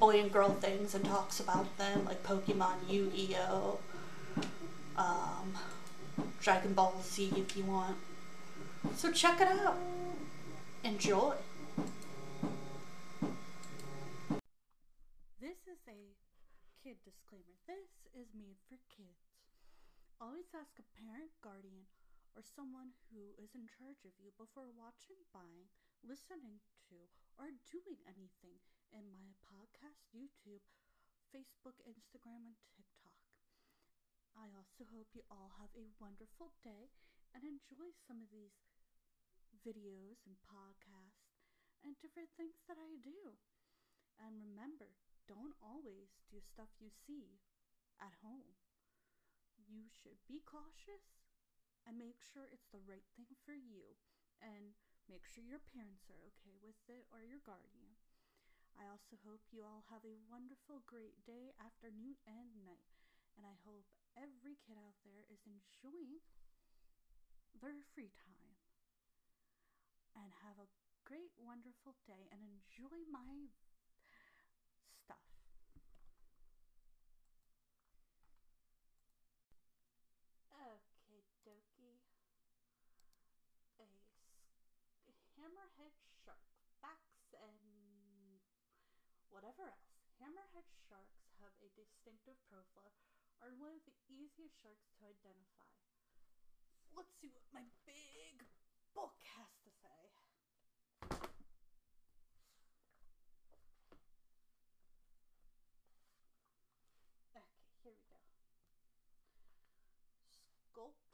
boy and girl things and talks about them, like Pokemon, Yu Gi Oh, um, Dragon Ball Z if you want. So check it out. Enjoy. This is a kid disclaimer. This is made for kids. Always ask a parent, guardian, or someone who is in charge of you before watching, buying, listening to, or doing anything in my podcast, YouTube, Facebook, Instagram, and TikTok. I also hope you all have a wonderful day and enjoy some of these videos and podcasts and different things that I do. And remember, don't always do stuff you see at home. You should be cautious and make sure it's the right thing for you and make sure your parents are okay with it or your guardian. I also hope you all have a wonderful, great day, afternoon, and night. And I hope every kid out there is enjoying their free time. And have a great, wonderful day and enjoy my stuff. Okay, dokie. A s- hammerhead shark. Facts and whatever else. Hammerhead sharks have a distinctive profile, are one of the easiest sharks to identify. Let's see what my big book has to say. Okay, here we go. Sharks.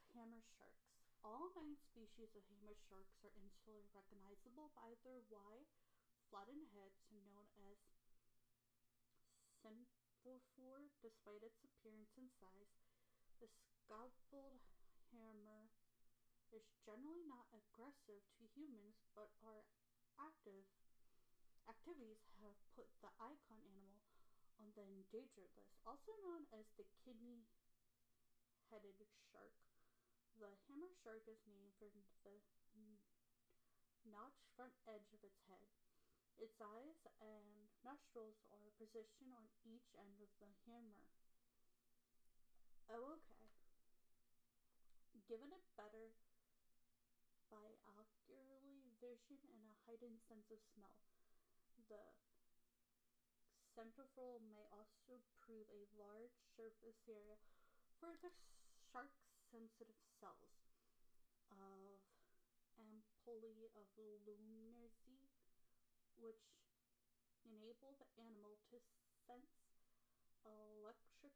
All nine species of hammer sharks are instantly recognizable by their wide, flattened heads known as symphophore. Despite its appearance and size, the scalloped hammer is generally not aggressive to humans but are active. Activities have put the icon animal on the endangered list, also known as the kidney headed shark. The hammer shark is named for the notched front edge of its head. Its eyes and nostrils are positioned on each end of the hammer. Oh, okay. Given it better binocularly vision and a heightened sense of smell, the centrofold may also prove a large surface area for the shark's sensitive cells of ampullae of Lorenzini, which enable the animal to sense electric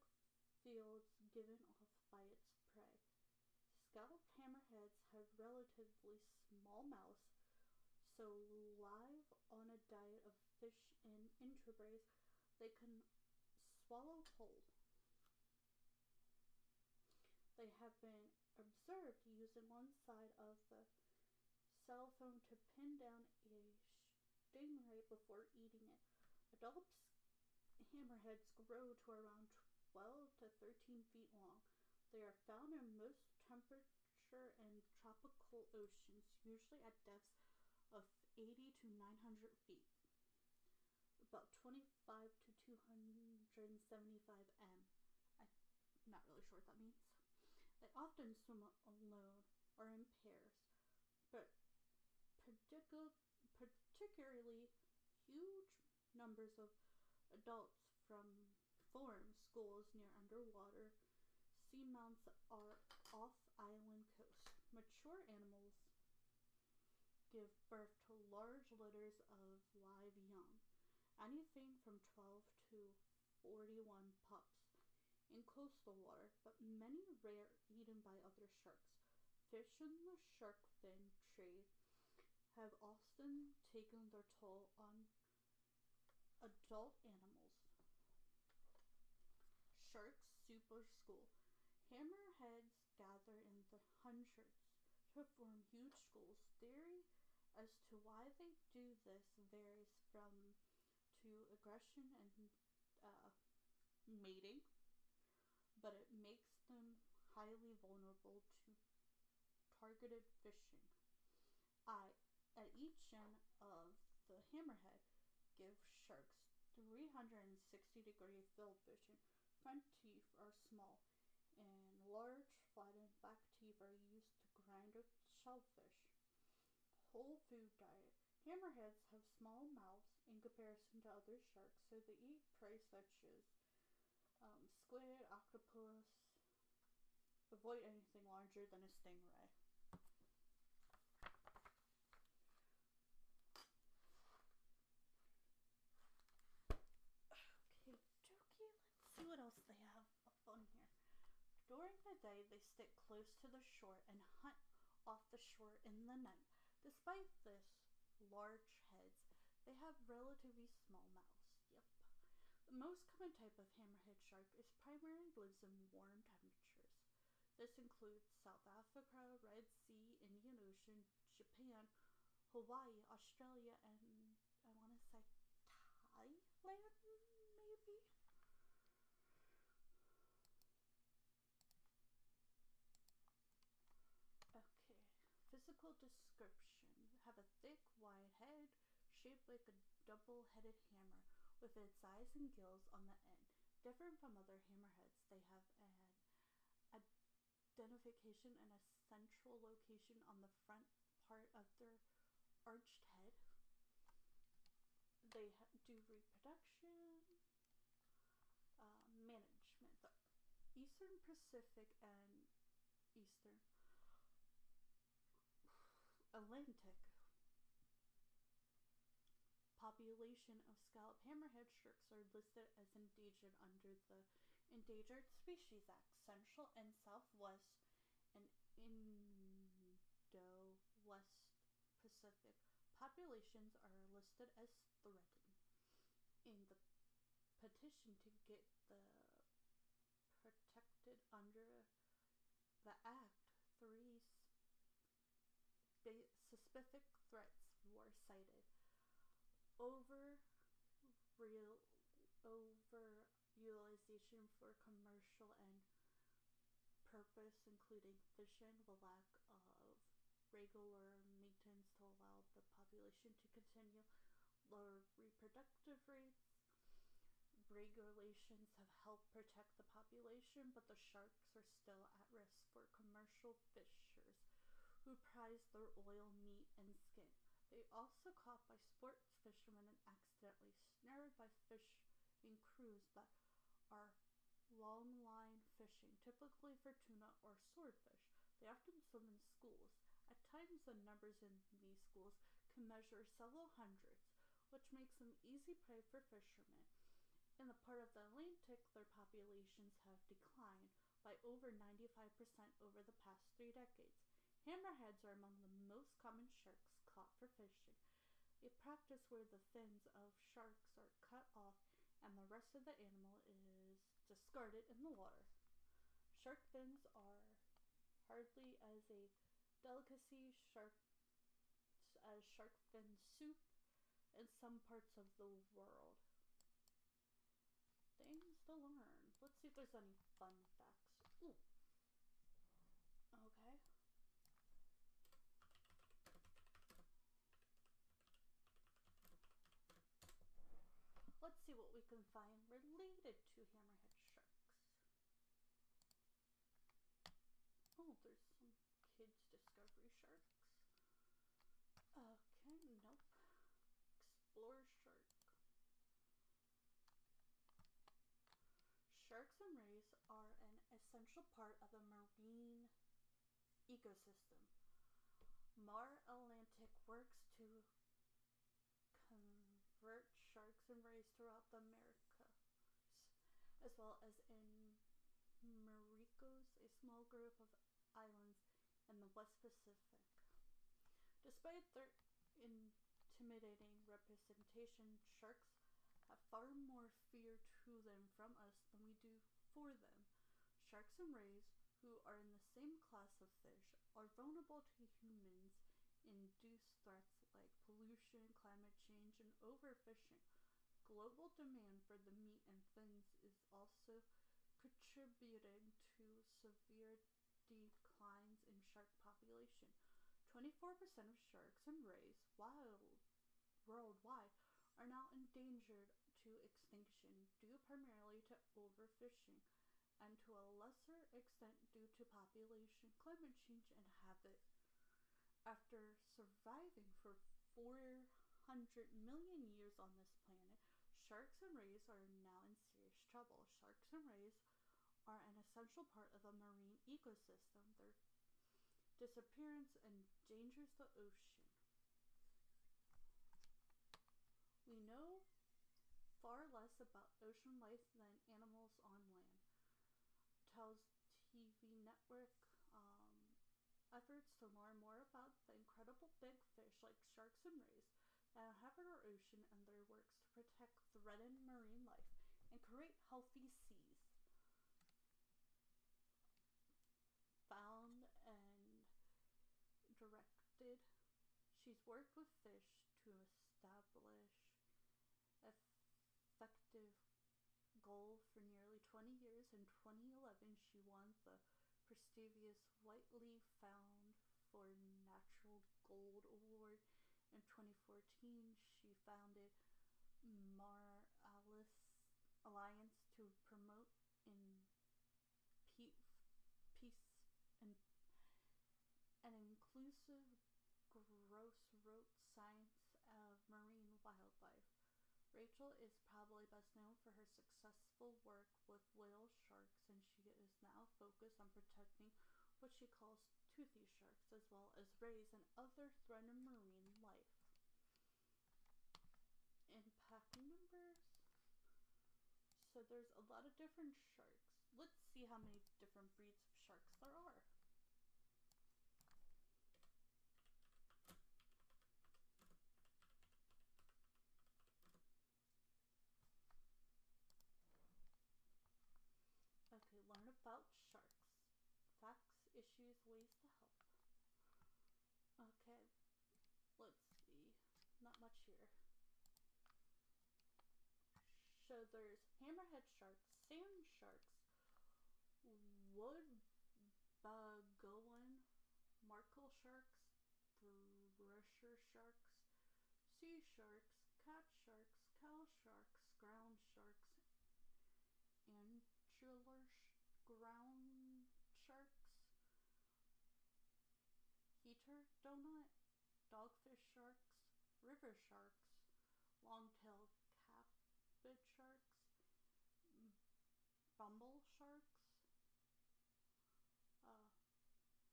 fields given off by its prey. Scalloped hammerheads have relatively small mouths, so live on a diet of fish and invertebrates, they can swallow whole. They have been observed using one side of the cell phone to pin down a stingray before eating it. Adult hammerheads grow to around 12 to 13 feet long. They are found in most temperature and tropical oceans, usually at depths of 80 to 900 feet, about 25 to 275 m. I'm not really sure what that means. They often swim alone or in pairs, but particu- particularly huge numbers of adults from foreign schools near underwater seamounts are off island coast. Mature animals give birth to large litters of live young, anything from 12 to 41 pups in coastal water, but many rare eaten by other sharks. Fish in the shark fin trade have often taken their toll on adult animals. Sharks super school. Hammerheads gather in the hundreds to form huge schools. Theory as to why they do this varies from to aggression and uh, mating, but it makes them highly vulnerable to targeted fishing. I, at each end of the hammerhead, give sharks 360 degree field vision. Front teeth are small, and large flattened back teeth are used to grind up shellfish. Whole food diet. Hammerheads have small mouths in comparison to other sharks, so they eat prey such as um, squid, octopus, avoid anything larger than a stingray. Okay, Jokey, let's see what else they have up on here. During the day, they stick close to the shore and hunt off the shore in the night. Despite this large heads, they have relatively small mouths. The most common type of hammerhead shark is primarily lives in warm temperatures. This includes South Africa, Red Sea, Indian Ocean, Japan, Hawaii, Australia, and I want to say Thailand, maybe? Okay. Physical description have a thick, wide head shaped like a double headed hammer with its eyes and gills on the end. Different from other hammerheads, they have an identification and a central location on the front part of their arched head. They do reproduction, uh, management. The Eastern Pacific and Eastern Atlantic population of scallop hammerhead sharks are listed as endangered under the Endangered Species Act. Central and Southwest and Indo-West Pacific populations are listed as threatened. In the petition to get the protected under the Act, three specific threats were cited. Over real over utilization for commercial and purpose, including fishing, the lack of regular maintenance to allow the population to continue, lower reproductive rates. Regulations have helped protect the population, but the sharks are still at risk for commercial fishers who prize their oil, meat, and skin. They also caught by sports fishermen and accidentally snared by fishing crews that are long line fishing, typically for tuna or swordfish. They often swim in schools. At times, the numbers in these schools can measure several hundreds, which makes them easy prey for fishermen. In the part of the Atlantic, their populations have declined by over 95% over the past three decades. Hammerheads are among the most common sharks caught for fishing, a practice where the fins of sharks are cut off and the rest of the animal is discarded in the water. Shark fins are hardly as a delicacy shark as shark fin soup in some parts of the world. Things to learn. Let's see if there's any fun facts. Ooh. Okay. Let's see what we can find related to hammerhead sharks. Oh, there's some kids' discovery sharks. Okay, nope. Explore shark. Sharks and rays are an essential part of the marine ecosystem. Mar Alliance works to convert and rays throughout the Americas, as well as in Maricos, a small group of islands in the West Pacific. Despite their intimidating representation, sharks have far more fear to them from us than we do for them. Sharks and rays, who are in the same class of fish, are vulnerable to humans induced threats like pollution, climate change, and overfishing. Global demand for the meat and fins is also contributing to severe declines in shark population. 24% of sharks and rays wild worldwide are now endangered to extinction due primarily to overfishing and to a lesser extent due to population, climate change, and habit after surviving for 400 million years on this planet, sharks and rays are now in serious trouble. Sharks and rays are an essential part of the marine ecosystem. Their disappearance endangers the ocean. We know far less about ocean life than animals on land. Tells TV network um, efforts to learn more about the incredible big fish like sharks and rays that inhabit our ocean and their works to protect threatened marine life and create healthy seas. Found and directed, she's worked with fish to establish effective goal for nearly 20 years. In 2011, she won the prestigious Whitley Found for Natural Gold Award. In 2014, she founded Mar Alliance to promote in peace and an inclusive grassroots science of marine wildlife. Rachel is probably best known for her successful work with whale sharks, and she is now focused on protecting what she calls toothy sharks, as well as rays and other threatened marine life. Impact numbers. So there's a lot of different sharks. Let's see how many different breeds of sharks there are. Okay, learn about sharks. Facts, issues, ways to help. Okay, let's see. Not much here. So there's hammerhead sharks, sand sharks, wood bagoan, markle sharks, thresher sharks, sea sharks, cat sharks, cow sharks, ground sharks, angular sh- ground sharks, heater donut, dogfish sharks, river sharks, long-tailed cabbage sharks, bumble sharks, uh,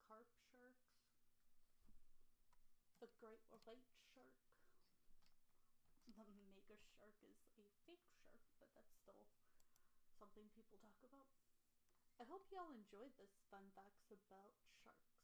carp sharks, the great white shark. The mega shark is a fake shark, but that's still something people talk about. I hope y'all enjoyed this fun facts about sharks.